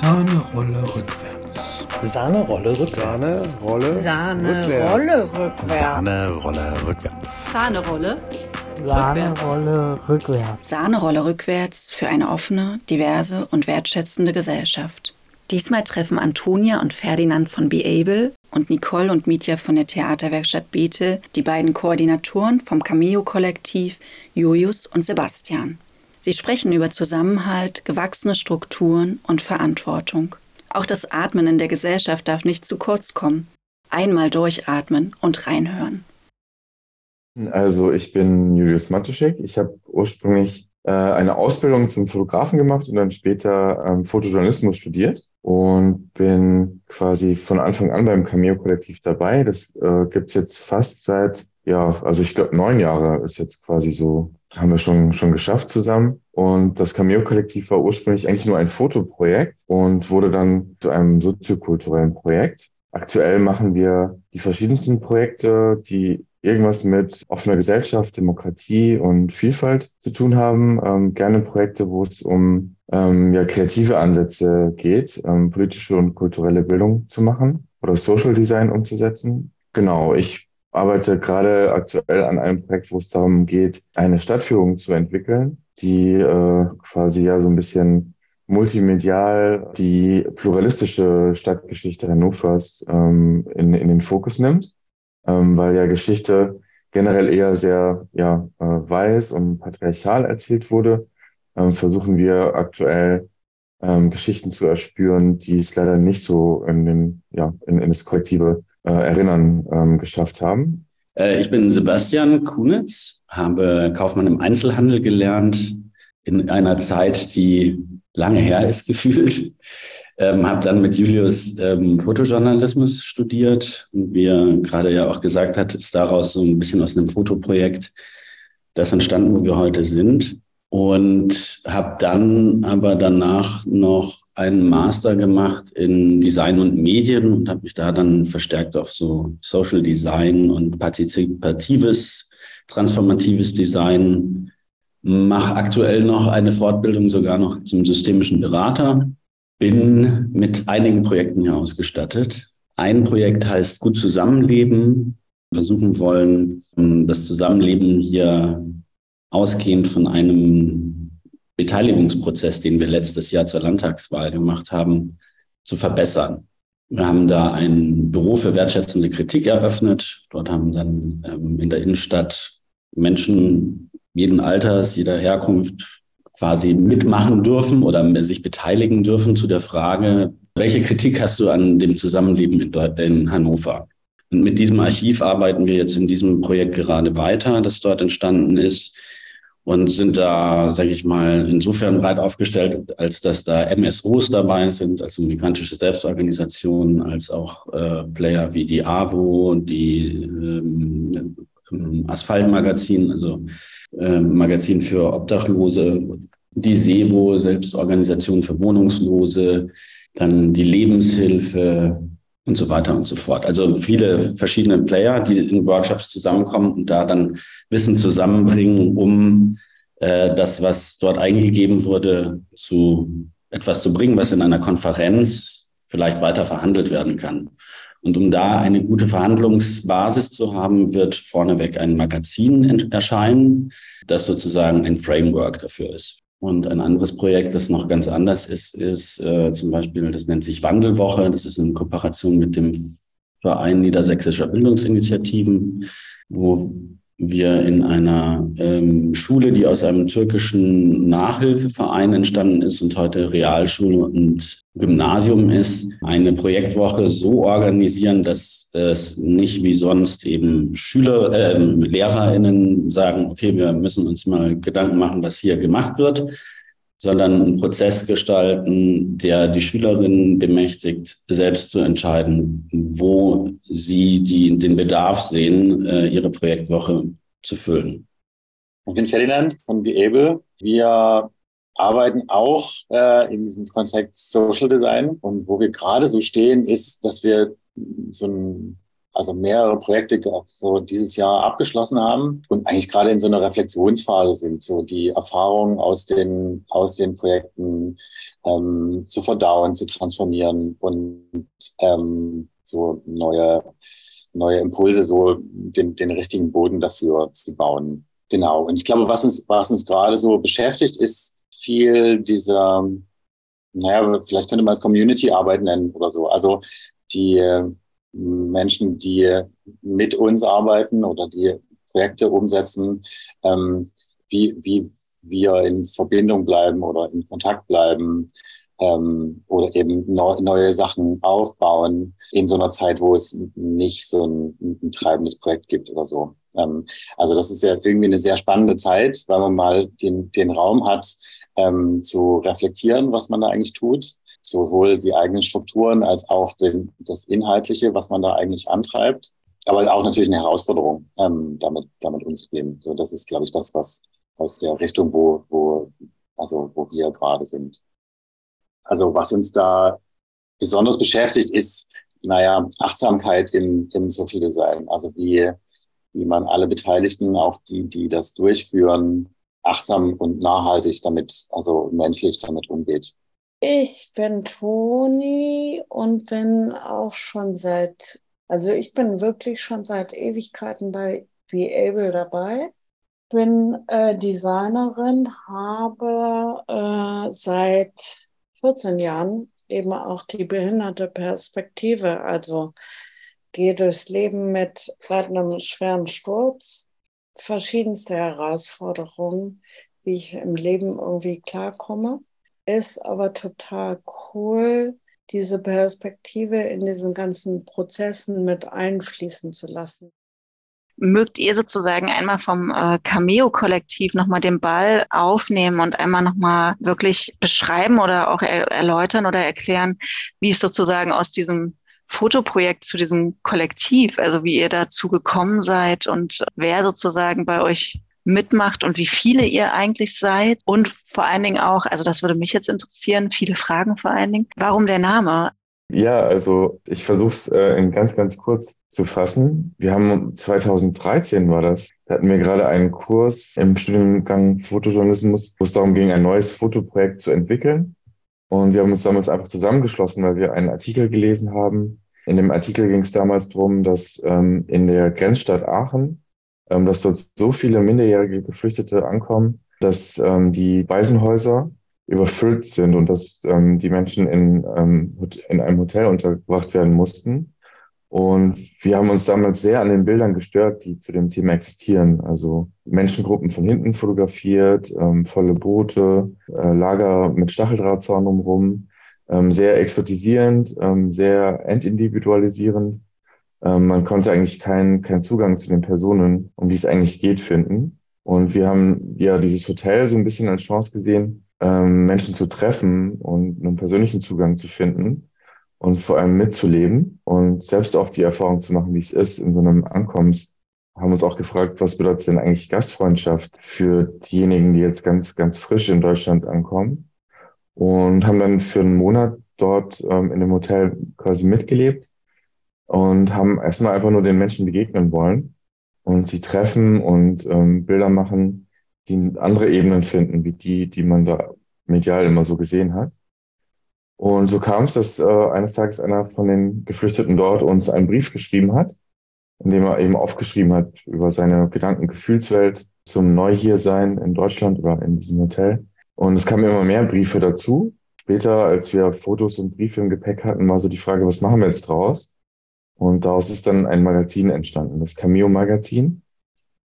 Sahnerolle rückwärts. Sahnerolle rückwärts. Sahnerolle Sahnerolle rückwärts. Sahnerolle rückwärts. Sahnerolle. Sahnerolle rückwärts. Sahnerolle rückwärts für eine offene, diverse und wertschätzende Gesellschaft. Diesmal treffen Antonia und Ferdinand von Be Able und Nicole und Mitya von der Theaterwerkstatt Bethel die beiden Koordinatoren vom Cameo-Kollektiv Julius und Sebastian. Sie sprechen über Zusammenhalt, gewachsene Strukturen und Verantwortung. Auch das Atmen in der Gesellschaft darf nicht zu kurz kommen. Einmal durchatmen und reinhören. Also ich bin Julius Matuschek. Ich habe ursprünglich äh, eine Ausbildung zum Fotografen gemacht und dann später ähm, Fotojournalismus studiert und bin quasi von Anfang an beim Cameo-Kollektiv dabei. Das äh, gibt's jetzt fast seit, ja, also ich glaube neun Jahre ist jetzt quasi so haben wir schon, schon geschafft zusammen. Und das Cameo-Kollektiv war ursprünglich eigentlich nur ein Fotoprojekt und wurde dann zu einem soziokulturellen Projekt. Aktuell machen wir die verschiedensten Projekte, die irgendwas mit offener Gesellschaft, Demokratie und Vielfalt zu tun haben. Ähm, gerne Projekte, wo es um ähm, ja, kreative Ansätze geht, ähm, politische und kulturelle Bildung zu machen oder Social Design umzusetzen. Genau, ich arbeite gerade aktuell an einem Projekt, wo es darum geht, eine Stadtführung zu entwickeln, die äh, quasi ja so ein bisschen multimedial die pluralistische Stadtgeschichte Hannovers ähm, in, in den Fokus nimmt, ähm, weil ja Geschichte generell eher sehr ja, äh, weiß und patriarchal erzählt wurde, ähm, versuchen wir aktuell ähm, Geschichten zu erspüren, die es leider nicht so in, den, ja, in, in das kollektive äh, Erinnern ähm, geschafft haben. Äh, ich bin Sebastian Kunitz, habe Kaufmann im Einzelhandel gelernt in einer Zeit, die lange her ist gefühlt. Ähm, habe dann mit Julius ähm, Fotojournalismus studiert und wie er gerade ja auch gesagt hat, ist daraus so ein bisschen aus einem Fotoprojekt das entstanden, wo wir heute sind und habe dann aber danach noch einen Master gemacht in Design und Medien und habe mich da dann verstärkt auf so Social Design und partizipatives, transformatives Design. Mache aktuell noch eine Fortbildung sogar noch zum systemischen Berater. Bin mit einigen Projekten hier ausgestattet. Ein Projekt heißt Gut Zusammenleben. Versuchen wollen, das Zusammenleben hier ausgehend von einem Beteiligungsprozess, den wir letztes Jahr zur Landtagswahl gemacht haben, zu verbessern. Wir haben da ein Büro für wertschätzende Kritik eröffnet. Dort haben dann ähm, in der Innenstadt Menschen jeden Alters, jeder Herkunft quasi mitmachen dürfen oder sich beteiligen dürfen zu der Frage, welche Kritik hast du an dem Zusammenleben in, in Hannover? Und mit diesem Archiv arbeiten wir jetzt in diesem Projekt gerade weiter, das dort entstanden ist und sind da, sage ich mal, insofern breit aufgestellt, als dass da MSOs dabei sind, also migrantische Selbstorganisationen, als auch äh, Player wie die AWO und die ähm, Asphaltmagazin, also äh, Magazin für Obdachlose, die SEWO, Selbstorganisation für Wohnungslose, dann die Lebenshilfe, und so weiter und so fort. Also viele verschiedene Player, die in Workshops zusammenkommen und da dann Wissen zusammenbringen, um äh, das, was dort eingegeben wurde, zu etwas zu bringen, was in einer Konferenz vielleicht weiter verhandelt werden kann. Und um da eine gute Verhandlungsbasis zu haben, wird vorneweg ein Magazin erscheinen, das sozusagen ein Framework dafür ist. Und ein anderes Projekt, das noch ganz anders ist, ist äh, zum Beispiel, das nennt sich Wandelwoche. Das ist in Kooperation mit dem Verein Niedersächsischer Bildungsinitiativen, wo wir in einer ähm, Schule, die aus einem türkischen Nachhilfeverein entstanden ist und heute Realschule und Gymnasium ist, eine Projektwoche so organisieren, dass es nicht wie sonst eben Schüler, äh, LehrerInnen sagen, okay, wir müssen uns mal Gedanken machen, was hier gemacht wird, sondern einen Prozess gestalten, der die Schülerinnen bemächtigt, selbst zu entscheiden, wo sie die, den Bedarf sehen, äh, ihre Projektwoche zu füllen. Ich bin Ferdinand von Beable. Wir arbeiten auch äh, in diesem Konzept Social Design. Und wo wir gerade so stehen, ist, dass wir so ein also mehrere Projekte so dieses Jahr abgeschlossen haben und eigentlich gerade in so einer Reflexionsphase sind, so die Erfahrungen aus den, aus den Projekten ähm, zu verdauen, zu transformieren und ähm, so neue, neue Impulse, so den, den richtigen Boden dafür zu bauen. Genau. Und ich glaube, was uns, was uns gerade so beschäftigt, ist viel dieser, naja, vielleicht könnte man es Community-Arbeit nennen oder so. Also die Menschen, die mit uns arbeiten oder die Projekte umsetzen, ähm, wie, wie wir in Verbindung bleiben oder in Kontakt bleiben ähm, oder eben neu, neue Sachen aufbauen in so einer Zeit, wo es nicht so ein, ein treibendes Projekt gibt oder so. Ähm, also das ist ja irgendwie eine sehr spannende Zeit, weil man mal den, den Raum hat, ähm, zu reflektieren, was man da eigentlich tut sowohl die eigenen Strukturen als auch den, das Inhaltliche, was man da eigentlich antreibt. Aber es ist auch natürlich eine Herausforderung, ähm, damit, damit umzugehen. So, das ist, glaube ich, das, was aus der Richtung, wo, wo, also, wo wir gerade sind. Also, was uns da besonders beschäftigt, ist, naja, Achtsamkeit im, im Social Design. Also, wie, wie man alle Beteiligten, auch die, die das durchführen, achtsam und nachhaltig damit, also menschlich damit umgeht. Ich bin Toni und bin auch schon seit, also ich bin wirklich schon seit Ewigkeiten bei Be Able dabei. Bin äh, Designerin, habe äh, seit 14 Jahren eben auch die behinderte Perspektive, also gehe durchs Leben mit einem schweren Sturz, verschiedenste Herausforderungen, wie ich im Leben irgendwie klarkomme ist aber total cool, diese Perspektive in diesen ganzen Prozessen mit einfließen zu lassen. Mögt ihr sozusagen einmal vom äh, Cameo-Kollektiv nochmal den Ball aufnehmen und einmal nochmal wirklich beschreiben oder auch er erläutern oder erklären, wie es sozusagen aus diesem Fotoprojekt zu diesem Kollektiv, also wie ihr dazu gekommen seid und wer sozusagen bei euch mitmacht und wie viele ihr eigentlich seid. Und vor allen Dingen auch, also das würde mich jetzt interessieren, viele Fragen vor allen Dingen, warum der Name? Ja, also ich versuche es äh, ganz, ganz kurz zu fassen. Wir haben 2013 war das. Da hatten wir gerade einen Kurs im Studiengang Fotojournalismus, wo es darum ging, ein neues Fotoprojekt zu entwickeln. Und wir haben uns damals einfach zusammengeschlossen, weil wir einen Artikel gelesen haben. In dem Artikel ging es damals darum, dass ähm, in der Grenzstadt Aachen ähm, dass dort so viele minderjährige Geflüchtete ankommen, dass ähm, die Waisenhäuser überfüllt sind und dass ähm, die Menschen in, ähm, in einem Hotel untergebracht werden mussten. Und wir haben uns damals sehr an den Bildern gestört, die zu dem Thema existieren. Also Menschengruppen von hinten fotografiert, ähm, volle Boote, äh, Lager mit Stacheldrahtzaun drumherum, ähm, sehr exotisierend, ähm, sehr entindividualisierend. Ähm, man konnte eigentlich keinen keinen Zugang zu den Personen, um die es eigentlich geht, finden. Und wir haben ja dieses Hotel so ein bisschen als Chance gesehen, ähm, Menschen zu treffen und einen persönlichen Zugang zu finden und vor allem mitzuleben und selbst auch die Erfahrung zu machen, wie es ist in so einem Ankommens. Haben uns auch gefragt, was bedeutet denn eigentlich Gastfreundschaft für diejenigen, die jetzt ganz, ganz frisch in Deutschland ankommen und haben dann für einen Monat dort ähm, in dem Hotel quasi mitgelebt und haben erstmal einfach nur den Menschen begegnen wollen und sie treffen und ähm, Bilder machen, die andere Ebenen finden, wie die, die man da medial immer so gesehen hat. Und so kam es, dass äh, eines Tages einer von den Geflüchteten dort uns einen Brief geschrieben hat, in dem er eben aufgeschrieben hat über seine Gedanken, Gefühlswelt zum Neu-Hier-Sein in Deutschland oder in diesem Hotel. Und es kamen immer mehr Briefe dazu. Später, als wir Fotos und Briefe im Gepäck hatten, war so die Frage, was machen wir jetzt draus? Und daraus ist dann ein Magazin entstanden, das Cameo-Magazin.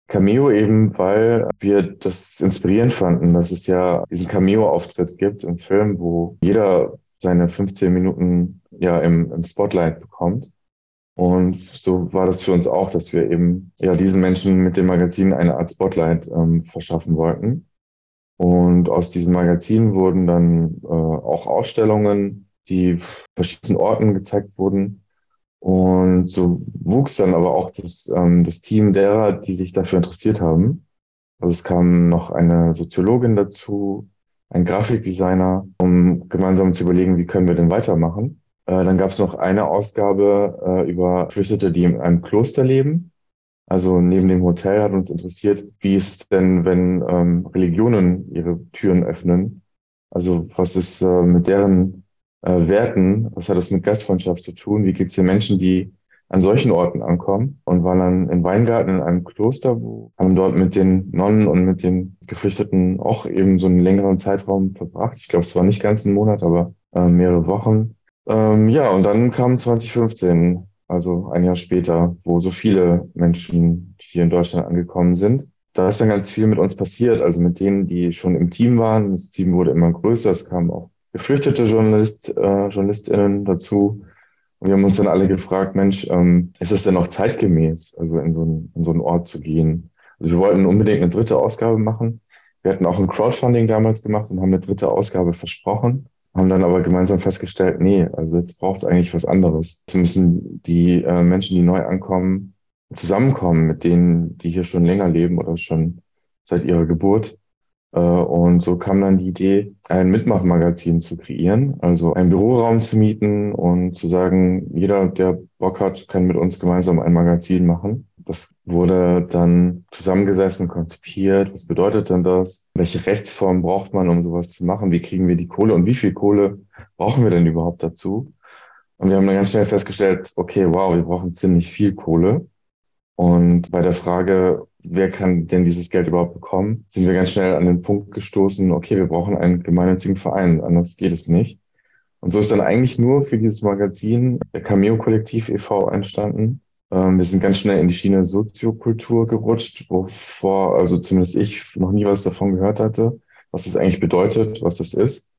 Cameo eben, weil wir das inspirierend fanden, dass es ja diesen Cameo-Auftritt gibt im Film, wo jeder seine 15 Minuten ja im, im Spotlight bekommt. Und so war das für uns auch, dass wir eben ja diesen Menschen mit dem Magazin eine Art Spotlight ähm, verschaffen wollten. Und aus diesem Magazin wurden dann äh, auch Ausstellungen, die verschiedenen Orten gezeigt wurden, und so wuchs dann aber auch das, ähm, das Team derer, die sich dafür interessiert haben. Also es kam noch eine Soziologin dazu, ein Grafikdesigner, um gemeinsam zu überlegen, wie können wir denn weitermachen. Äh, dann gab es noch eine Ausgabe äh, über Flüchtete, die in einem Kloster leben. Also neben dem Hotel hat uns interessiert, wie es denn, wenn ähm, Religionen ihre Türen öffnen. Also was ist äh, mit deren äh, Werten, was hat das mit Gastfreundschaft zu tun? Wie geht es den Menschen, die an solchen Orten ankommen und waren dann in Weingarten in einem Kloster, wo haben dort mit den Nonnen und mit den Geflüchteten auch eben so einen längeren Zeitraum verbracht. Ich glaube, es war nicht ganz ein Monat, aber äh, mehrere Wochen. Ähm, ja, und dann kam 2015, also ein Jahr später, wo so viele Menschen hier in Deutschland angekommen sind. Da ist dann ganz viel mit uns passiert, also mit denen, die schon im Team waren. Das Team wurde immer größer, es kamen auch geflüchtete Journalist, äh, JournalistInnen dazu. Und wir haben uns dann alle gefragt, Mensch, ähm, ist es denn noch zeitgemäß, also in so, einen, in so einen Ort zu gehen? Also wir wollten unbedingt eine dritte Ausgabe machen. Wir hatten auch ein Crowdfunding damals gemacht und haben eine dritte Ausgabe versprochen, haben dann aber gemeinsam festgestellt, nee, also jetzt braucht es eigentlich was anderes. Jetzt müssen die äh, Menschen, die neu ankommen, zusammenkommen mit denen, die hier schon länger leben oder schon seit ihrer Geburt. Äh, und so kam dann die Idee, ein Mitmachmagazin zu kreieren, also einen Büroraum zu mieten und zu sagen, jeder, der Bock hat, kann mit uns gemeinsam ein Magazin machen. Das wurde dann zusammengesessen, konzipiert. Was bedeutet denn das? Welche Rechtsform braucht man, um sowas zu machen? Wie kriegen wir die Kohle und wie viel Kohle brauchen wir denn überhaupt dazu? Und wir haben dann ganz schnell festgestellt, okay, wow, wir brauchen ziemlich viel Kohle. Und bei der Frage, wer kann denn dieses Geld überhaupt bekommen, sind wir ganz schnell an den Punkt gestoßen, okay, wir brauchen einen gemeinnützigen Verein, anders geht es nicht. Und so ist dann eigentlich nur für dieses Magazin der Cameo-Kollektiv e.V. entstanden. Ähm, wir sind ganz schnell in die Schiene Soziokultur gerutscht, wovor also zumindest ich noch nie was davon gehört hatte, was das eigentlich bedeutet, was das ist.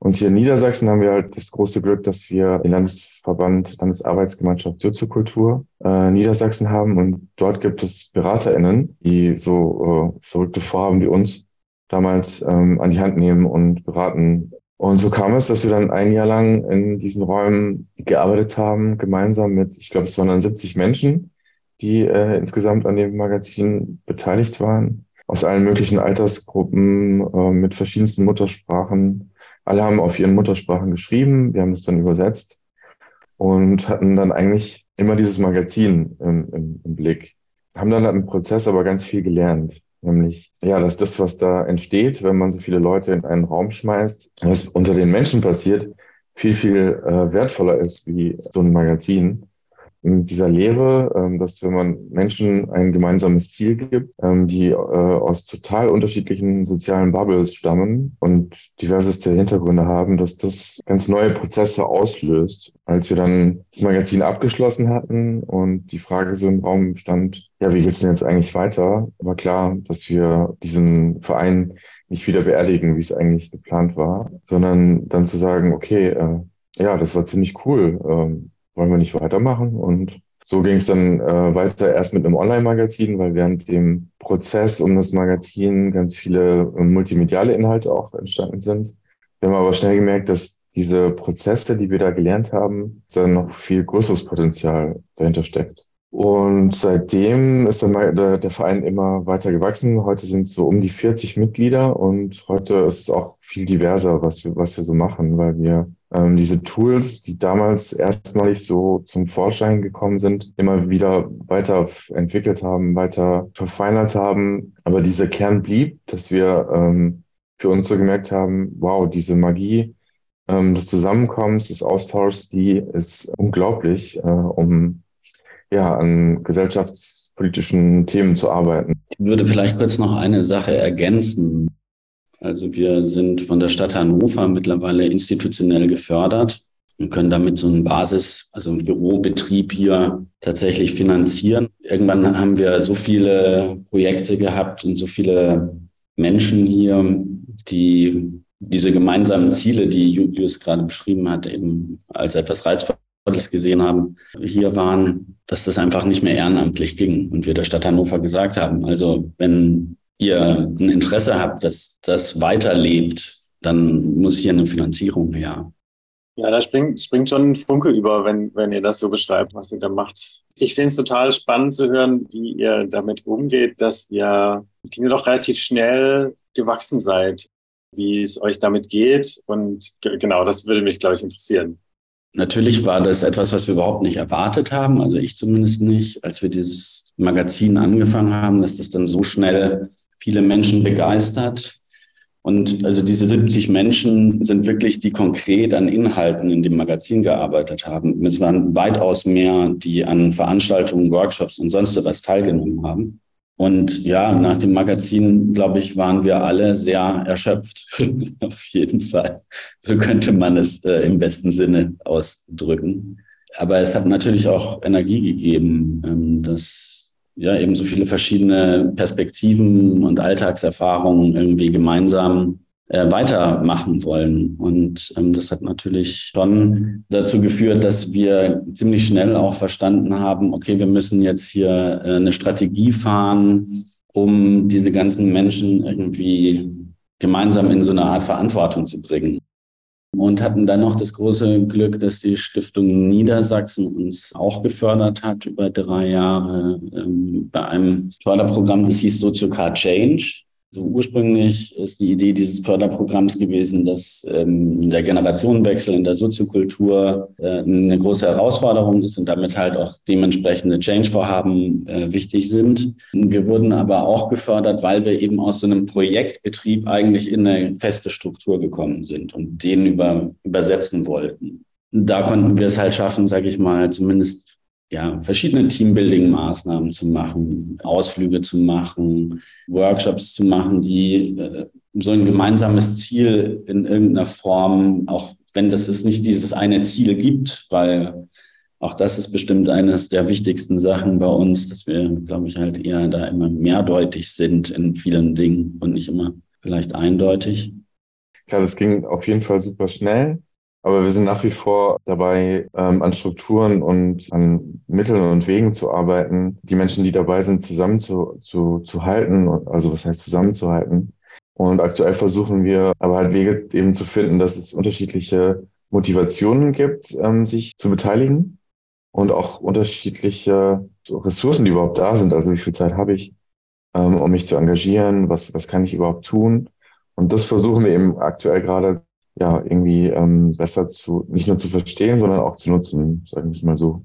Und hier in Niedersachsen haben wir halt das große Glück, dass wir den Landesverband Landesarbeitsgemeinschaft Soziokultur äh, Niedersachsen haben. Und dort gibt es BeraterInnen, die so äh, verrückte Vorhaben wie uns damals ähm, an die Hand nehmen und beraten. Und so kam es, dass wir dann ein Jahr lang in diesen Räumen gearbeitet haben, gemeinsam mit, ich glaube, es waren dann 70 Menschen, die äh, insgesamt an dem Magazin beteiligt waren, aus allen möglichen Altersgruppen, äh, mit verschiedensten Muttersprachen alle haben auf ihren Muttersprachen geschrieben, wir haben es dann übersetzt und hatten dann eigentlich immer dieses Magazin im, im, im Blick. Haben dann im Prozess aber ganz viel gelernt. Nämlich, ja, dass das, was da entsteht, wenn man so viele Leute in einen Raum schmeißt, was unter den Menschen passiert, viel, viel äh, wertvoller ist wie so ein Magazin in dieser Lehre, ähm, dass wenn man Menschen ein gemeinsames Ziel gibt, ähm, die äh, aus total unterschiedlichen sozialen Bubbles stammen und diverseste Hintergründe haben, dass das ganz neue Prozesse auslöst. Als wir dann das Magazin abgeschlossen hatten und die Frage so im Raum stand, ja, wie geht's denn jetzt eigentlich weiter, war klar, dass wir diesen Verein nicht wieder beerdigen, wie es eigentlich geplant war, sondern dann zu sagen, okay, äh, ja, das war ziemlich cool. Wollen wir nicht weitermachen? Und so ging es dann äh, weiter erst mit einem Online-Magazin, weil während dem Prozess um das Magazin ganz viele äh, multimediale Inhalte auch entstanden sind. Wir haben aber schnell gemerkt, dass diese Prozesse, die wir da gelernt haben, dann noch viel größeres Potenzial dahinter steckt. Und seitdem ist der, der, Verein immer weiter gewachsen. Heute sind es so um die 40 Mitglieder und heute ist es auch viel diverser, was wir, was wir so machen, weil wir ähm, diese Tools, die damals erstmalig so zum Vorschein gekommen sind, immer wieder weiter entwickelt haben, weiter verfeinert haben. Aber dieser Kern blieb, dass wir ähm, für uns so gemerkt haben, wow, diese Magie ähm, des Zusammenkommens, des Austauschs, die ist unglaublich, äh, um ja, an gesellschaftspolitischen Themen zu arbeiten. Ich würde vielleicht kurz noch eine Sache ergänzen. Also wir sind von der Stadt Hannover mittlerweile institutionell gefördert und können damit so einen Basis, also einen Bürobetrieb hier tatsächlich finanzieren. Irgendwann haben wir so viele Projekte gehabt und so viele Menschen hier, die diese gemeinsamen Ziele, die Julius gerade beschrieben hat, eben als etwas reizvoll Sportles gesehen haben, hier waren, dass das einfach nicht mehr ehrenamtlich ging und wir der Stadt Hannover gesagt haben, also wenn ihr ein Interesse habt, dass das weiterlebt, dann muss hier eine Finanzierung her. Ja, da springt, springt schon ein Funke über, wenn, wenn ihr das so beschreibt, was ihr da macht. Ich finde es total spannend zu hören, wie ihr damit umgeht, dass ihr, klingt doch relativ schnell gewachsen seid, wie es euch damit geht. Und genau, das würde mich, glaube ich, interessieren. Natürlich war das etwas, was wir überhaupt nicht erwartet haben, also ich zumindest nicht, als wir dieses Magazin angefangen haben, dass das dann so schnell viele Menschen begeistert. Und also diese 70 Menschen sind wirklich, die konkret an Inhalten in dem Magazin gearbeitet haben. Es waren weitaus mehr, die an Veranstaltungen, Workshops und sonst was teilgenommen haben. Und ja, nach dem Magazin, glaube ich, waren wir alle sehr erschöpft. Auf jeden Fall. So könnte man es äh, im besten Sinne ausdrücken. Aber es hat natürlich auch Energie gegeben, ähm, dass ja eben so viele verschiedene Perspektiven und Alltagserfahrungen irgendwie gemeinsam äh, weitermachen wollen. Und ähm, das hat natürlich schon dazu geführt, dass wir ziemlich schnell auch verstanden haben, okay, wir müssen jetzt hier äh, eine Strategie fahren, um diese ganzen Menschen irgendwie gemeinsam in so eine Art Verantwortung zu bringen. Und hatten dann noch das große Glück, dass die Stiftung Niedersachsen uns auch gefördert hat über drei Jahre ähm, bei einem Förderprogramm, das hieß Soziocar Change. So ursprünglich ist die Idee dieses Förderprogramms gewesen, dass ähm, der Generationenwechsel in der Soziokultur äh, eine große Herausforderung ist und damit halt auch dementsprechende Change-Vorhaben äh, wichtig sind. Wir wurden aber auch gefördert, weil wir eben aus so einem Projektbetrieb eigentlich in eine feste Struktur gekommen sind und den über, übersetzen wollten. Da konnten wir es halt schaffen, sage ich mal, zumindest ja, verschiedene Teambuilding-Maßnahmen zu machen, Ausflüge zu machen, Workshops zu machen, die äh, so ein gemeinsames Ziel in irgendeiner Form, auch wenn das es nicht dieses eine Ziel gibt, weil auch das ist bestimmt eines der wichtigsten Sachen bei uns, dass wir, glaube ich, halt eher da immer mehrdeutig sind in vielen Dingen und nicht immer vielleicht eindeutig. Klar, das ging auf jeden Fall super schnell. Aber wir sind nach wie vor dabei, ähm, an Strukturen und an Mitteln und Wegen zu arbeiten, die Menschen, die dabei sind, zusammen zu, zu, zu halten, also was heißt zusammenzuhalten. Und aktuell versuchen wir aber halt Wege eben zu finden, dass es unterschiedliche Motivationen gibt, ähm, sich zu beteiligen und auch unterschiedliche Ressourcen, die überhaupt da sind. Also wie viel Zeit habe ich, ähm, um mich zu engagieren? Was, was kann ich überhaupt tun? Und das versuchen wir eben aktuell gerade ja, irgendwie ähm, besser zu, nicht nur zu verstehen, sondern auch zu nutzen, sagen wir es mal so.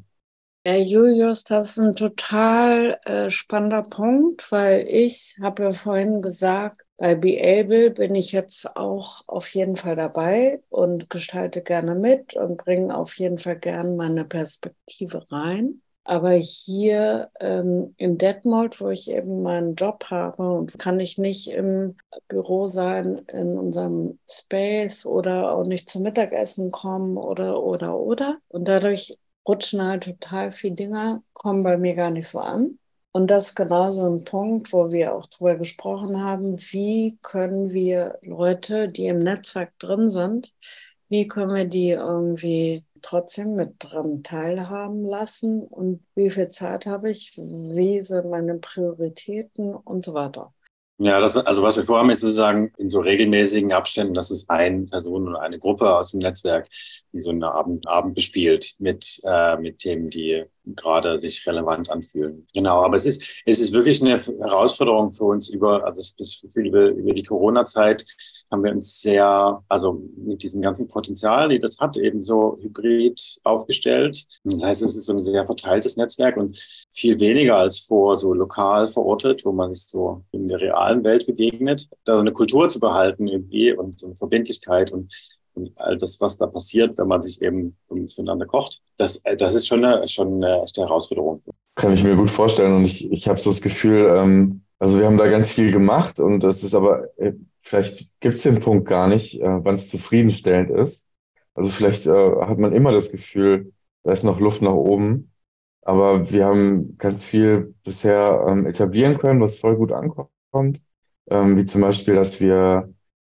Ja, Julius, das ist ein total äh, spannender Punkt, weil ich habe ja vorhin gesagt, bei Be Able bin ich jetzt auch auf jeden Fall dabei und gestalte gerne mit und bringe auf jeden Fall gerne meine Perspektive rein. Aber hier ähm, in Detmold, wo ich eben meinen Job habe, kann ich nicht im Büro sein, in unserem Space oder auch nicht zum Mittagessen kommen oder, oder, oder. Und dadurch rutschen halt total viele Dinge, kommen bei mir gar nicht so an. Und das ist genau so ein Punkt, wo wir auch drüber gesprochen haben, wie können wir Leute, die im Netzwerk drin sind, wie können wir die irgendwie trotzdem mit dran teilhaben lassen und wie viel Zeit habe ich, wie sind meine Prioritäten und so weiter. Ja, das, also was wir vorhaben, ist sozusagen in so regelmäßigen Abständen, dass es eine Person oder eine Gruppe aus dem Netzwerk, die so einen Abend, Abend bespielt mit, äh, mit Themen, die gerade sich relevant anfühlen. Genau, aber es ist, es ist wirklich eine Herausforderung für uns über, also ich das Gefühl, über, über die Corona-Zeit haben wir uns sehr, also mit diesem ganzen Potenzial, die das hat, eben so hybrid aufgestellt. Das heißt, es ist so ein sehr verteiltes Netzwerk und viel weniger als vor so lokal verortet, wo man sich so in der realen Welt begegnet. Da so eine Kultur zu behalten irgendwie und so eine Verbindlichkeit und und all das, was da passiert, wenn man sich eben füreinander kocht, das, äh, das ist schon eine, schon eine Herausforderung. Kann ich mir gut vorstellen und ich, ich habe so das Gefühl, ähm, also wir haben da ganz viel gemacht und das ist aber, äh, vielleicht gibt es den Punkt gar nicht, äh, wann es zufriedenstellend ist. Also vielleicht äh, hat man immer das Gefühl, da ist noch Luft nach oben. Aber wir haben ganz viel bisher ähm, etablieren können, was voll gut ankommt. Ähm, wie zum Beispiel, dass wir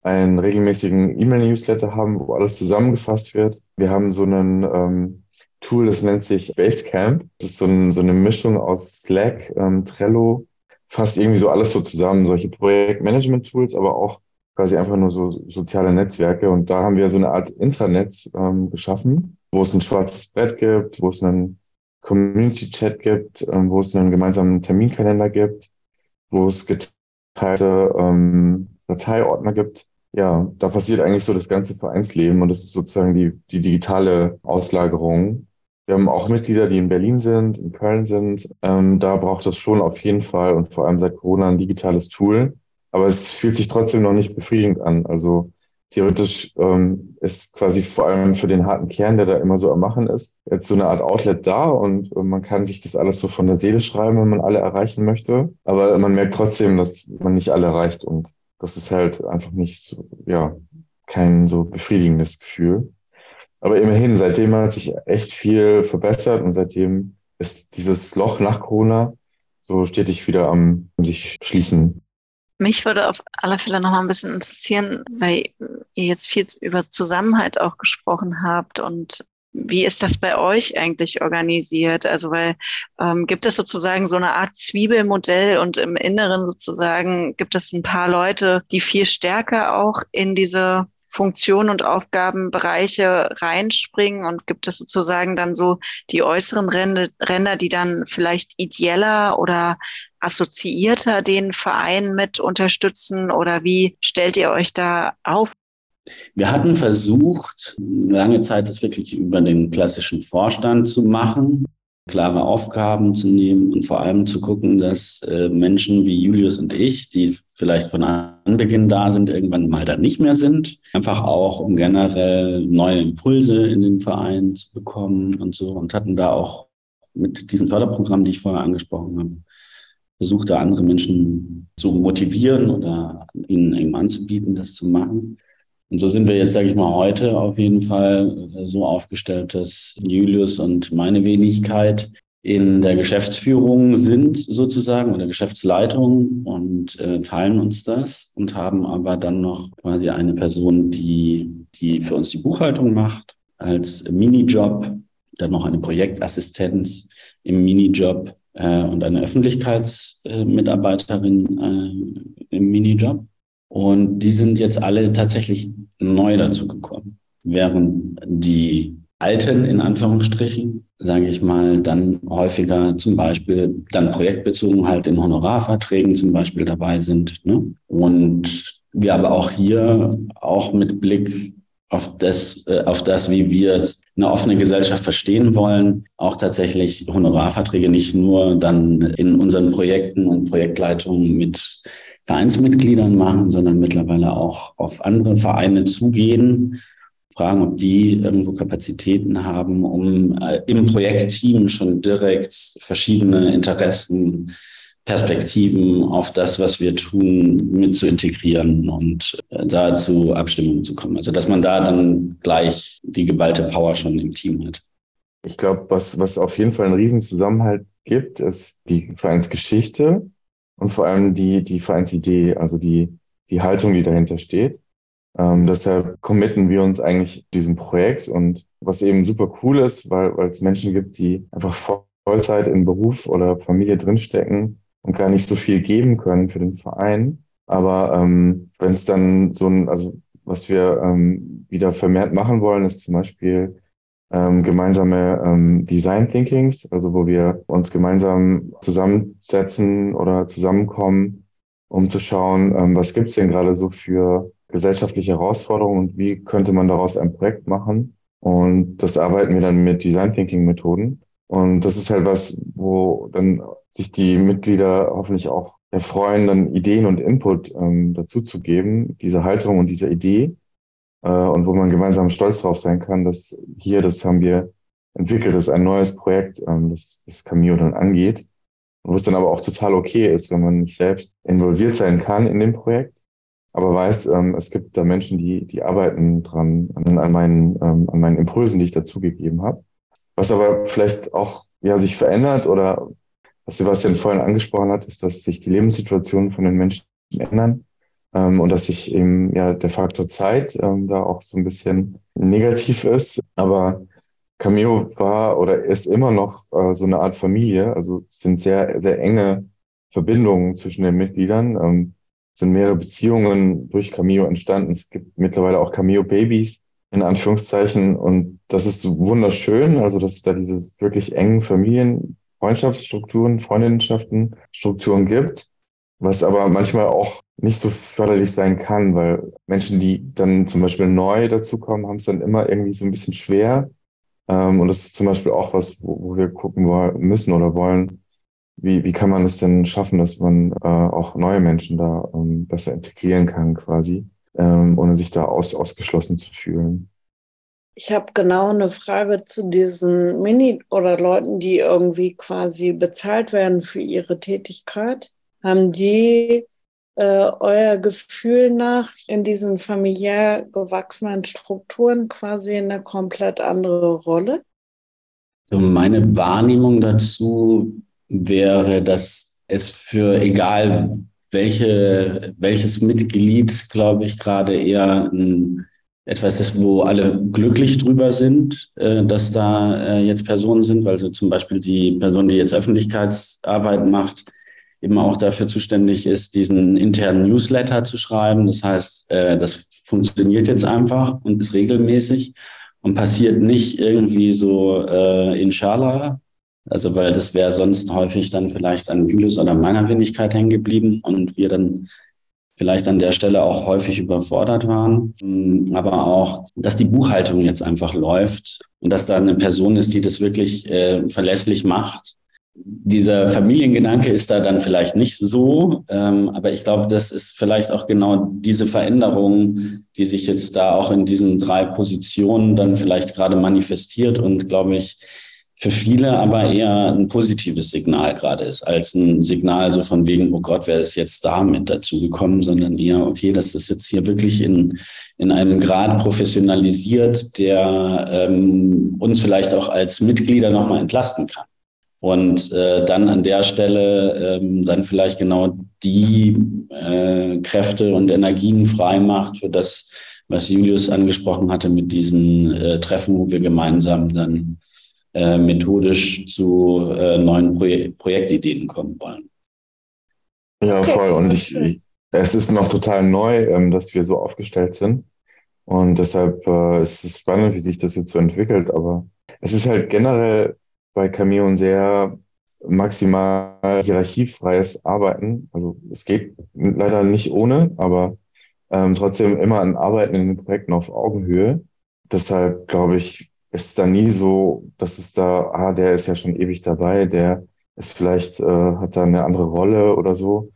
einen regelmäßigen E-Mail-Newsletter haben, wo alles zusammengefasst wird. Wir haben so einen ähm, Tool, das nennt sich Basecamp. Das ist so, ein, so eine Mischung aus Slack, ähm, Trello, fast irgendwie so alles so zusammen, solche Projektmanagement-Tools, aber auch quasi einfach nur so soziale Netzwerke. Und da haben wir so eine Art Intranet ähm, geschaffen, wo es ein schwarzes Brett gibt, wo es einen Community-Chat gibt, ähm, wo es einen gemeinsamen Terminkalender gibt, wo es geteilte ähm, Dateiordner gibt ja, da passiert eigentlich so das ganze Vereinsleben und das ist sozusagen die, die digitale Auslagerung. Wir haben auch Mitglieder, die in Berlin sind, in Köln sind. Ähm, da braucht es schon auf jeden Fall und vor allem seit Corona ein digitales Tool. Aber es fühlt sich trotzdem noch nicht befriedigend an. Also theoretisch ähm, ist quasi vor allem für den harten Kern, der da immer so am Machen ist, jetzt so eine Art Outlet da und äh, man kann sich das alles so von der Seele schreiben, wenn man alle erreichen möchte. Aber man merkt trotzdem, dass man nicht alle erreicht und das ist halt einfach nicht so, ja, kein so befriedigendes Gefühl. Aber immerhin, seitdem hat sich echt viel verbessert und seitdem ist dieses Loch nach Corona so stetig wieder am sich schließen. Mich würde auf alle Fälle noch mal ein bisschen interessieren, weil ihr jetzt viel über Zusammenhalt auch gesprochen habt und wie ist das bei euch eigentlich organisiert? Also, weil ähm, gibt es sozusagen so eine Art Zwiebelmodell und im Inneren sozusagen gibt es ein paar Leute, die viel stärker auch in diese Funktionen und Aufgabenbereiche reinspringen und gibt es sozusagen dann so die äußeren Ränder, die dann vielleicht ideeller oder assoziierter den Verein mit unterstützen oder wie stellt ihr euch da auf? Wir hatten versucht, lange Zeit das wirklich über den klassischen Vorstand zu machen, klare Aufgaben zu nehmen und vor allem zu gucken, dass äh, Menschen wie Julius und ich, die vielleicht von Anbeginn da sind, irgendwann mal da nicht mehr sind. Einfach auch, um generell neue Impulse in den Verein zu bekommen und so. Und hatten da auch mit diesen Förderprogrammen, die ich vorher angesprochen habe, versucht, da andere Menschen zu motivieren oder ihnen eben anzubieten, das zu machen. Und so sind wir jetzt, sage ich mal, heute auf jeden Fall äh, so aufgestellt, dass Julius und meine Wenigkeit in der Geschäftsführung sind sozusagen oder Geschäftsleitung und äh, teilen uns das und haben aber dann noch quasi eine Person, die, die für uns die Buchhaltung macht als Minijob, dann noch eine Projektassistenz im Minijob äh, und eine Öffentlichkeitsmitarbeiterin äh, im Minijob. Und die sind jetzt alle tatsächlich neu dazu gekommen. Während die Alten, in Anführungsstrichen, sage ich mal, dann häufiger zum Beispiel dann projektbezogen halt in Honorarverträgen zum Beispiel dabei sind. Ne? Und wir aber auch hier auch mit Blick auf das, äh, auf das, wie wir eine offene Gesellschaft verstehen wollen, auch tatsächlich Honorarverträge nicht nur dann in unseren Projekten und Projektleitungen mit Vereinsmitgliedern machen, sondern mittlerweile auch auf andere Vereine zugehen, fragen, ob die irgendwo Kapazitäten haben, um äh, im Projektteam schon direkt verschiedene Interessen, Perspektiven auf das, was wir tun, mit zu integrieren und äh, da zu Abstimmungen zu kommen. Also dass man da dann gleich die geballte Power schon im Team hat. Ich glaube, was, was auf jeden Fall einen Riesenzusammenhalt gibt, ist die Vereinsgeschichte und vor allem die, die Vereinsidee, also die, die Haltung, die dahinter steht. Ähm, deshalb committen wir uns eigentlich diesem Projekt und was eben super cool ist, weil, weil es Menschen gibt, die einfach Vollzeit in Beruf oder Familie drinstecken und gar nicht so viel geben können für den Verein. Aber ähm, wenn es dann so ein, also was wir ähm, wieder vermehrt machen wollen, ist zum Beispiel ähm, gemeinsame ähm, Design Thinkings, also wo wir uns gemeinsam zusammensetzen oder zusammenkommen, um zu schauen, ähm, was gibt's denn gerade so für gesellschaftliche Herausforderungen und wie könnte man daraus ein Projekt machen. Und das arbeiten wir dann mit Design Thinking Methoden. Und das ist halt was, wo dann sich die Mitglieder hoffentlich auch erfreuen, dann Ideen und Input ähm, dazu zu geben, diese Haltung und diese Idee äh, und wo man gemeinsam stolz drauf sein kann, dass hier, das haben wir entwickelt, das ist ein neues Projekt, ähm, das, das Cameo dann angeht. Wo es dann aber auch total okay ist, wenn man nicht selbst involviert sein kann in dem Projekt, aber weiß, ähm, es gibt da Menschen, die, die arbeiten dran, an, an, meinen, ähm, an meinen Impulsen, die ich dazugegeben habe. Was aber vielleicht auch ja, sich verändert oder was Sebastian vorhin angesprochen hat, ist, dass sich die Lebenssituationen von den Menschen ändern ähm, und dass sich eben ja der Faktor Zeit ähm, da auch so ein bisschen negativ ist. Aber Cameo war oder ist immer noch äh, so eine Art Familie. Also es sind sehr, sehr enge Verbindungen zwischen den Mitgliedern. Ähm, sind mehrere Beziehungen durch Cameo entstanden. Es gibt mittlerweile auch Cameo-Babys in Anführungszeichen. Und das ist wunderschön. Also, dass es da diese wirklich engen Familien, Freundschaftsstrukturen, Freundinnenschaften, Strukturen gibt. Was aber manchmal auch nicht so förderlich sein kann, weil Menschen, die dann zum Beispiel neu dazukommen, haben es dann immer irgendwie so ein bisschen schwer. Ähm, und das ist zum Beispiel auch was, wo, wo wir gucken müssen oder wollen, wie, wie kann man es denn schaffen, dass man äh, auch neue Menschen da ähm, besser integrieren kann quasi, ähm, ohne sich da aus, ausgeschlossen zu fühlen. Ich habe genau eine Frage zu diesen Mini- oder Leuten, die irgendwie quasi bezahlt werden für ihre Tätigkeit. Haben die äh, euer Gefühl nach in diesen familiär gewachsenen Strukturen quasi eine komplett andere Rolle? Meine Wahrnehmung dazu wäre, dass es für egal welche, welches Mitglied, glaube ich, gerade eher ein, etwas ist, wo alle glücklich drüber sind, äh, dass da äh, jetzt Personen sind, weil so zum Beispiel die Person, die jetzt Öffentlichkeitsarbeit macht, eben auch dafür zuständig ist, diesen internen Newsletter zu schreiben. Das heißt, äh, das funktioniert jetzt einfach und ist regelmäßig und passiert nicht irgendwie so äh, inshallah, also weil das wäre sonst häufig dann vielleicht an Julius oder meiner Wenigkeit hängen geblieben und wir dann vielleicht an der Stelle auch häufig überfordert waren. Aber auch, dass die Buchhaltung jetzt einfach läuft und dass da eine Person ist, die das wirklich äh, verlässlich macht. Dieser Familiengedanke ist da dann vielleicht nicht so, ähm, aber ich glaube, das ist vielleicht auch genau diese Veränderung, die sich jetzt da auch in diesen drei Positionen dann vielleicht gerade manifestiert und glaube ich, für viele aber eher ein positives Signal gerade ist, als ein Signal so von wegen, oh Gott, wer ist jetzt da mit dazugekommen, sondern eher, okay, dass das jetzt hier wirklich in, in einem Grad professionalisiert, der ähm, uns vielleicht auch als Mitglieder nochmal entlasten kann. Und äh, dann an der Stelle ähm, dann vielleicht genau die äh, Kräfte und Energien frei macht für das, was Julius angesprochen hatte mit diesen äh, Treffen, wo wir gemeinsam dann äh, methodisch zu äh, neuen Pro Projektideen kommen wollen. Ja, voll. Und ich, ich, es ist noch total neu, ähm, dass wir so aufgestellt sind. Und deshalb äh, ist es spannend, wie sich das jetzt so entwickelt. Aber es ist halt generell bei Cameo ein sehr maximal hierarchiefreies Arbeiten. Also es geht leider nicht ohne, aber ähm, trotzdem immer ein Arbeiten in den Projekten auf Augenhöhe. Deshalb glaube ich, ist da nie so, dass es da, ah, der ist ja schon ewig dabei, der ist vielleicht, äh, hat da eine andere Rolle oder so,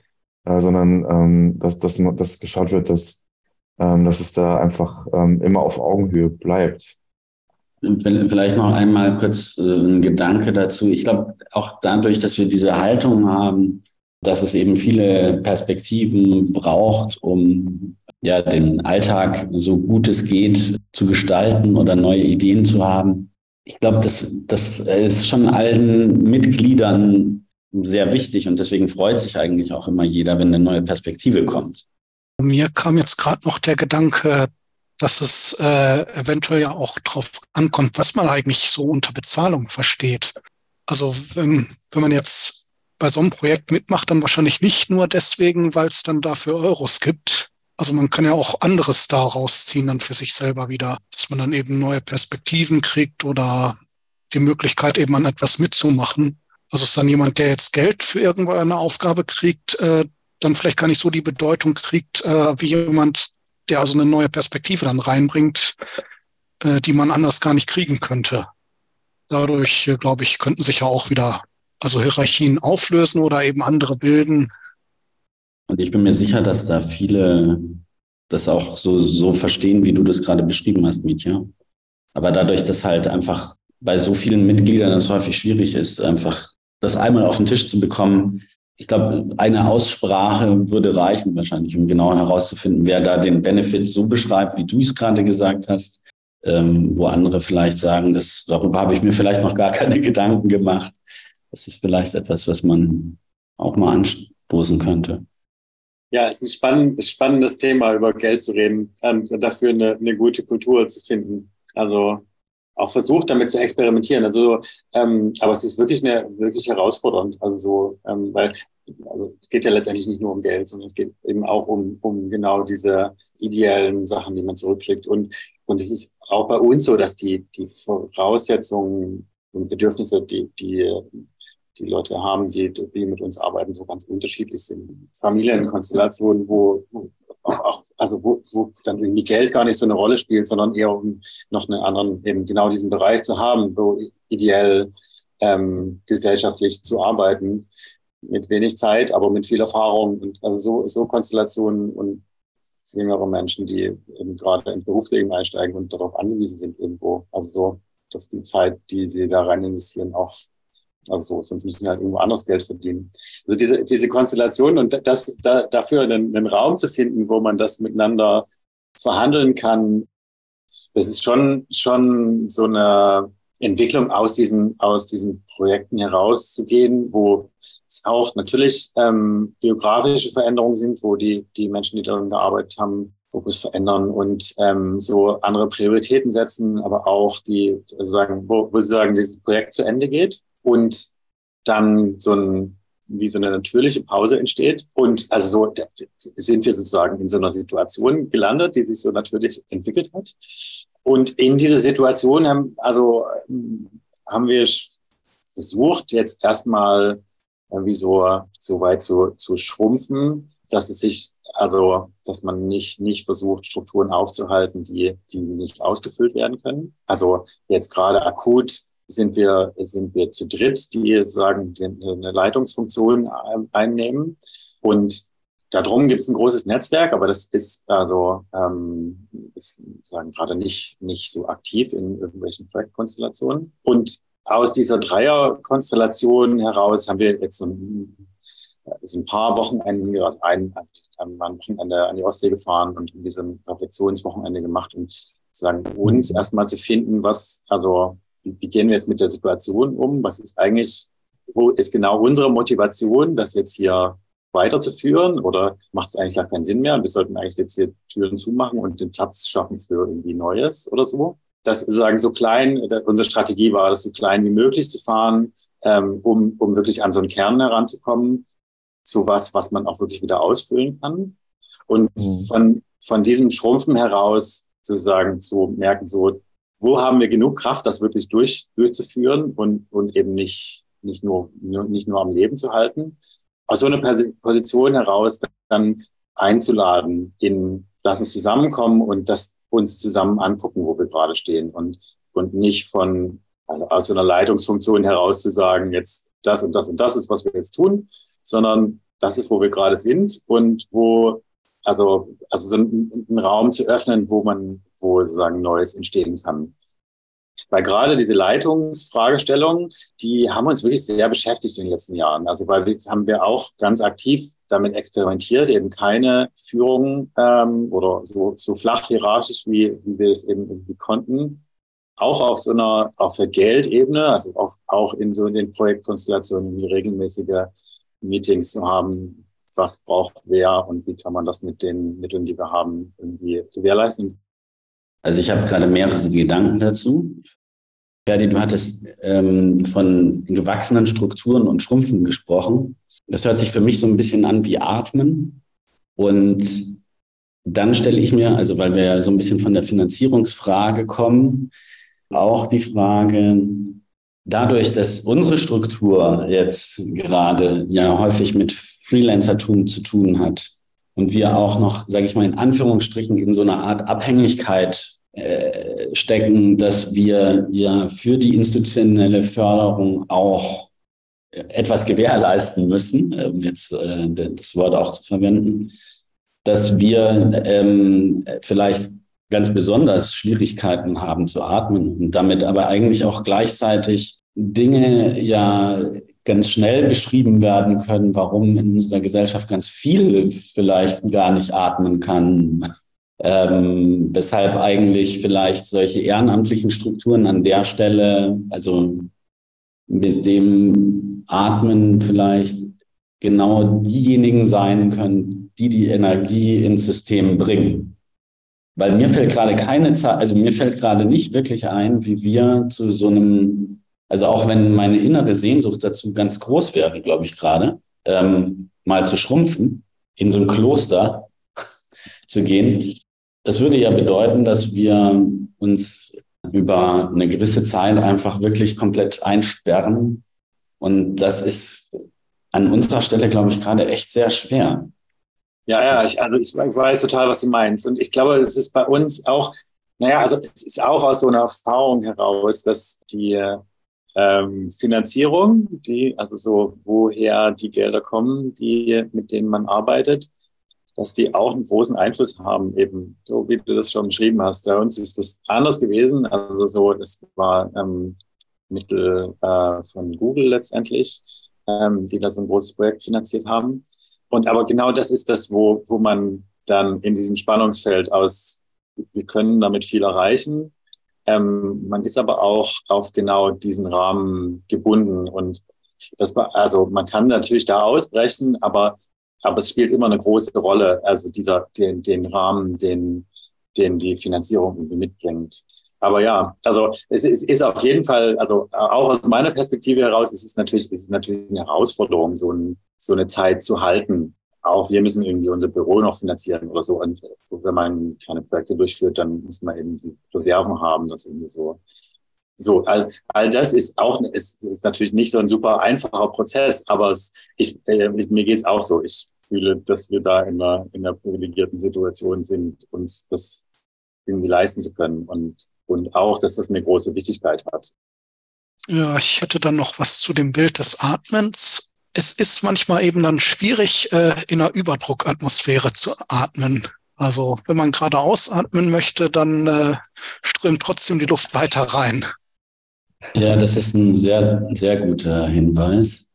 äh, sondern ähm, dass, dass, dass geschaut wird, dass, ähm, dass es da einfach ähm, immer auf Augenhöhe bleibt. Vielleicht noch einmal kurz äh, ein Gedanke dazu. Ich glaube, auch dadurch, dass wir diese Haltung haben, dass es eben viele Perspektiven braucht, um ja, den Alltag so gut es geht zu gestalten oder neue Ideen zu haben. Ich glaube, das, das ist schon allen Mitgliedern sehr wichtig und deswegen freut sich eigentlich auch immer jeder, wenn eine neue Perspektive kommt. Mir kam jetzt gerade noch der Gedanke, dass es äh, eventuell ja auch darauf ankommt, was man eigentlich so unter Bezahlung versteht. Also wenn, wenn man jetzt bei so einem Projekt mitmacht, dann wahrscheinlich nicht nur deswegen, weil es dann dafür Euros gibt, also man kann ja auch anderes daraus ziehen dann für sich selber wieder, dass man dann eben neue Perspektiven kriegt oder die Möglichkeit eben an etwas mitzumachen. Also ist dann jemand, der jetzt Geld für irgendeine Aufgabe kriegt, äh, dann vielleicht gar nicht so die Bedeutung kriegt, äh, wie jemand, der also eine neue Perspektive dann reinbringt, äh, die man anders gar nicht kriegen könnte. Dadurch, äh, glaube ich, könnten sich ja auch wieder also Hierarchien auflösen oder eben andere bilden, und ich bin mir sicher, dass da viele das auch so, so verstehen, wie du das gerade beschrieben hast, Mietja. Aber dadurch, dass halt einfach bei so vielen Mitgliedern es häufig schwierig ist, einfach das einmal auf den Tisch zu bekommen. Ich glaube, eine Aussprache würde reichen wahrscheinlich, um genau herauszufinden, wer da den Benefit so beschreibt, wie du es gerade gesagt hast, ähm, wo andere vielleicht sagen, das, darüber habe ich mir vielleicht noch gar keine Gedanken gemacht. Das ist vielleicht etwas, was man auch mal anstoßen könnte. Ja, es ist ein spannend, spannendes Thema, über Geld zu reden ähm, und dafür eine, eine gute Kultur zu finden. Also auch versucht, damit zu experimentieren. Also, ähm, aber es ist wirklich eine wirklich herausfordernd. Also so, ähm, weil also es geht ja letztendlich nicht nur um Geld, sondern es geht eben auch um, um genau diese ideellen Sachen, die man zurückkriegt. Und, und es ist auch bei uns so, dass die, die Voraussetzungen und Bedürfnisse, die, die die Leute haben, die, die mit uns arbeiten, so ganz unterschiedlich sind. Familienkonstellationen, wo auch, also wo, wo dann irgendwie Geld gar nicht so eine Rolle spielt, sondern eher um noch einen anderen, eben genau diesen Bereich zu haben, wo ideell ähm, gesellschaftlich zu arbeiten, mit wenig Zeit, aber mit viel Erfahrung und also so, so Konstellationen und jüngere Menschen, die eben gerade ins Berufsleben einsteigen und darauf angewiesen sind irgendwo. Also so, dass die Zeit, die sie da rein investieren, auch also so, sonst müssen sie halt irgendwo anders Geld verdienen. Also diese, diese Konstellation und das, da, dafür einen, einen Raum zu finden, wo man das miteinander verhandeln kann, das ist schon, schon so eine Entwicklung aus diesen, aus diesen Projekten herauszugehen, wo es auch natürlich ähm, biografische Veränderungen sind, wo die, die Menschen, die daran gearbeitet haben, Fokus verändern und ähm, so andere Prioritäten setzen, aber auch die also sagen, wo, wo sie sagen, dieses Projekt zu Ende geht und dann so ein wie so eine natürliche Pause entsteht. Und also so sind wir sozusagen in so einer Situation gelandet, die sich so natürlich entwickelt hat. Und in dieser Situation haben, also haben wir versucht, jetzt erstmal irgendwie so, so weit zu, zu schrumpfen, dass es sich, also, dass man nicht, nicht versucht, Strukturen aufzuhalten, die, die nicht ausgefüllt werden können. Also jetzt gerade akut sind wir, sind wir zu dritt, die sozusagen eine Leitungsfunktion einnehmen. Und darum gibt es ein großes Netzwerk, aber das ist also ähm, ist sagen gerade nicht nicht so aktiv in irgendwelchen Projektkonstellationen. Und aus dieser Dreierkonstellation heraus haben wir jetzt so ein, so ein paar Wochenenden, also ein, ein Wochenende an die Ostsee gefahren und in diesem Reflexionswochenende gemacht, um sozusagen uns erstmal zu finden, was also wie, gehen wir jetzt mit der Situation um? Was ist eigentlich, wo ist genau unsere Motivation, das jetzt hier weiterzuführen oder macht es eigentlich gar keinen Sinn mehr? Wir sollten eigentlich jetzt hier Türen zumachen und den Platz schaffen für irgendwie Neues oder so. Das sozusagen so klein, unsere Strategie war, das so klein wie möglich zu fahren, ähm, um, um wirklich an so einen Kern heranzukommen, zu was, was man auch wirklich wieder ausfüllen kann. Und mhm. von, von diesem Schrumpfen heraus sozusagen zu merken, so, wo haben wir genug Kraft, das wirklich durch, durchzuführen und, und eben nicht, nicht, nur, nicht nur am Leben zu halten. Aus so einer Position heraus dann einzuladen in, lass uns zusammenkommen und das uns zusammen angucken, wo wir gerade stehen und, und nicht von, also aus so einer Leitungsfunktion heraus zu sagen, jetzt das und das und das ist, was wir jetzt tun, sondern das ist, wo wir gerade sind und wo also, also so einen, einen Raum zu öffnen, wo man, wo sozusagen Neues entstehen kann. Weil gerade diese Leitungsfragestellungen, die haben uns wirklich sehr beschäftigt in den letzten Jahren. Also weil wir haben wir auch ganz aktiv damit experimentiert, eben keine Führung ähm, oder so, so flach hierarchisch, wie, wie wir es eben irgendwie konnten, auch auf so einer, auf der Geldebene, also auch, auch in so den Projektkonstellationen wie regelmäßige Meetings zu haben, was braucht wer und wie kann man das mit den Mitteln, die wir haben, irgendwie gewährleisten. Also ich habe gerade mehrere Gedanken dazu. Ferdi, du hattest ähm, von gewachsenen Strukturen und Schrumpfen gesprochen. Das hört sich für mich so ein bisschen an wie Atmen. Und dann stelle ich mir, also weil wir ja so ein bisschen von der Finanzierungsfrage kommen, auch die Frage, dadurch, dass unsere Struktur jetzt gerade ja häufig mit Freelancertum zu tun hat und wir auch noch, sage ich mal, in Anführungsstrichen in so einer Art Abhängigkeit äh, stecken, dass wir ja für die institutionelle Förderung auch etwas gewährleisten müssen, um jetzt äh, das Wort auch zu verwenden, dass wir ähm, vielleicht ganz besonders Schwierigkeiten haben zu atmen und damit aber eigentlich auch gleichzeitig Dinge ja ganz schnell beschrieben werden können, warum in unserer Gesellschaft ganz viel vielleicht gar nicht atmen kann. Ähm, weshalb eigentlich vielleicht solche ehrenamtlichen Strukturen an der Stelle, also mit dem Atmen vielleicht genau diejenigen sein können, die die Energie ins System bringen. Weil mir fällt gerade keine Zeit, also mir fällt gerade nicht wirklich ein, wie wir zu so einem also auch wenn meine innere Sehnsucht dazu ganz groß wäre, glaube ich gerade, ähm, mal zu schrumpfen, in so ein Kloster zu gehen, das würde ja bedeuten, dass wir uns über eine gewisse Zeit einfach wirklich komplett einsperren Und das ist an unserer Stelle, glaube ich, gerade echt sehr schwer. Ja, ja, ich, also ich weiß total, was du meinst. Und ich glaube, es ist bei uns auch, naja, also es ist auch aus so einer Erfahrung heraus, dass die ähm, Finanzierung, die, also so, woher die Gelder kommen, die, mit denen man arbeitet, dass die auch einen großen Einfluss haben, eben, so wie du das schon beschrieben hast. Bei uns ist das anders gewesen. Also so, das war ähm, Mittel äh, von Google letztendlich, ähm, die da so ein großes Projekt finanziert haben. Und aber genau das ist das, wo, wo man dann in diesem Spannungsfeld aus, wir können damit viel erreichen. Ähm, man ist aber auch auf genau diesen Rahmen gebunden und das, also man kann natürlich da ausbrechen, aber, aber es spielt immer eine große Rolle, also dieser, den, den Rahmen, den, den die Finanzierung irgendwie mitbringt. Aber ja, also es ist, ist auf jeden Fall, also auch aus meiner Perspektive heraus, ist es natürlich, ist es natürlich eine Herausforderung, so, ein, so eine Zeit zu halten. Auch wir müssen irgendwie unser Büro noch finanzieren oder so. Und wenn man keine Projekte durchführt, dann muss man eben die Reserven haben, das irgendwie so. So, all, all das ist auch, ist, ist natürlich nicht so ein super einfacher Prozess, aber es, ich, äh, mir geht's auch so. Ich fühle, dass wir da in einer, in einer privilegierten Situation sind, uns das irgendwie leisten zu können. Und und auch, dass das eine große Wichtigkeit hat. Ja, ich hätte dann noch was zu dem Bild des Atmens. Es ist manchmal eben dann schwierig, äh, in einer Überdruckatmosphäre zu atmen. Also wenn man gerade ausatmen möchte, dann äh, strömt trotzdem die Luft weiter rein. Ja, das ist ein sehr, sehr guter Hinweis.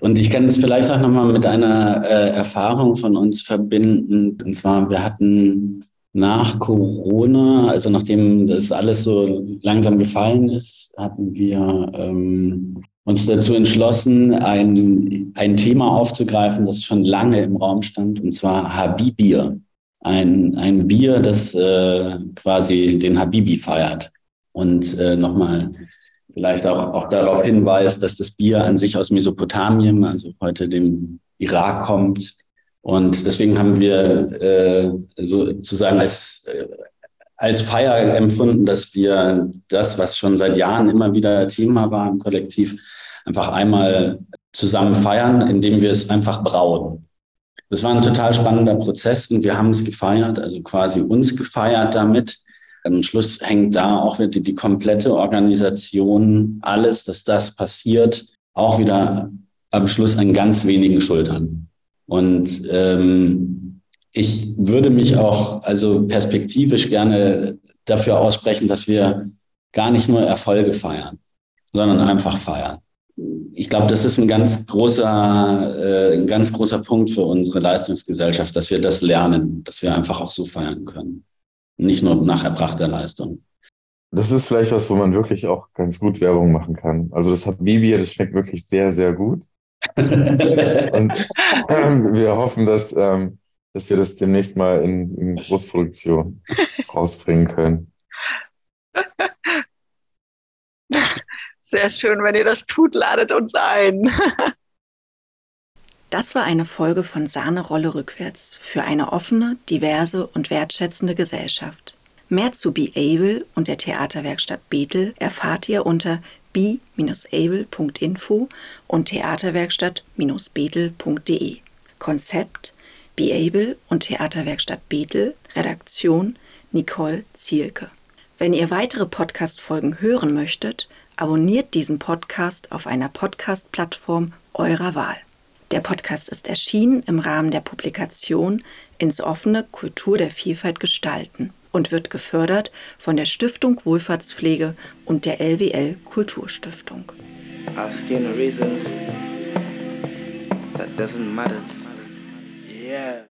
Und ich kann es vielleicht auch nochmal mit einer äh, Erfahrung von uns verbinden. Und zwar, wir hatten nach Corona, also nachdem das alles so langsam gefallen ist, hatten wir ähm, uns dazu entschlossen, ein, ein Thema aufzugreifen, das schon lange im Raum stand, und zwar Habibier. Ein, ein Bier, das äh, quasi den Habibi feiert. Und äh, nochmal vielleicht auch, auch darauf hinweist, dass das Bier an sich aus Mesopotamien, also heute dem Irak kommt, und deswegen haben wir äh, sozusagen als, äh, als Feier empfunden, dass wir das, was schon seit Jahren immer wieder Thema war im Kollektiv, einfach einmal zusammen feiern, indem wir es einfach brauen. Das war ein total spannender Prozess und wir haben es gefeiert, also quasi uns gefeiert damit. Am Schluss hängt da auch wieder die komplette Organisation, alles, dass das passiert, auch wieder am Schluss an ganz wenigen Schultern. Und ähm, ich würde mich auch also perspektivisch gerne dafür aussprechen, dass wir gar nicht nur Erfolge feiern, sondern einfach feiern. Ich glaube, das ist ein ganz großer, äh, ein ganz großer Punkt für unsere Leistungsgesellschaft, dass wir das lernen, dass wir einfach auch so feiern können. Nicht nur nach erbrachter Leistung. Das ist vielleicht was, wo man wirklich auch ganz gut Werbung machen kann. Also das hat Bibi, das schmeckt wirklich sehr, sehr gut. Und ähm, wir hoffen, dass, ähm, dass wir das demnächst mal in, in Großproduktion rausbringen können. Sehr schön, wenn ihr das tut, ladet uns ein. Das war eine Folge von Sahnerolle rückwärts für eine offene, diverse und wertschätzende Gesellschaft. Mehr zu Be Able und der Theaterwerkstatt Bethel erfahrt ihr unter be-able.info und theaterwerkstatt-bethel.de. Konzept Be Able und Theaterwerkstatt Bethel, Redaktion Nicole Zielke. Wenn ihr weitere Podcast-Folgen hören möchtet, abonniert diesen Podcast auf einer Podcast-Plattform eurer Wahl. Der Podcast ist erschienen im Rahmen der Publikation Ins offene Kultur der Vielfalt gestalten und wird gefördert von der Stiftung Wohlfahrtspflege und der LWL Kulturstiftung. Asking reasons that doesn't matter. Yeah.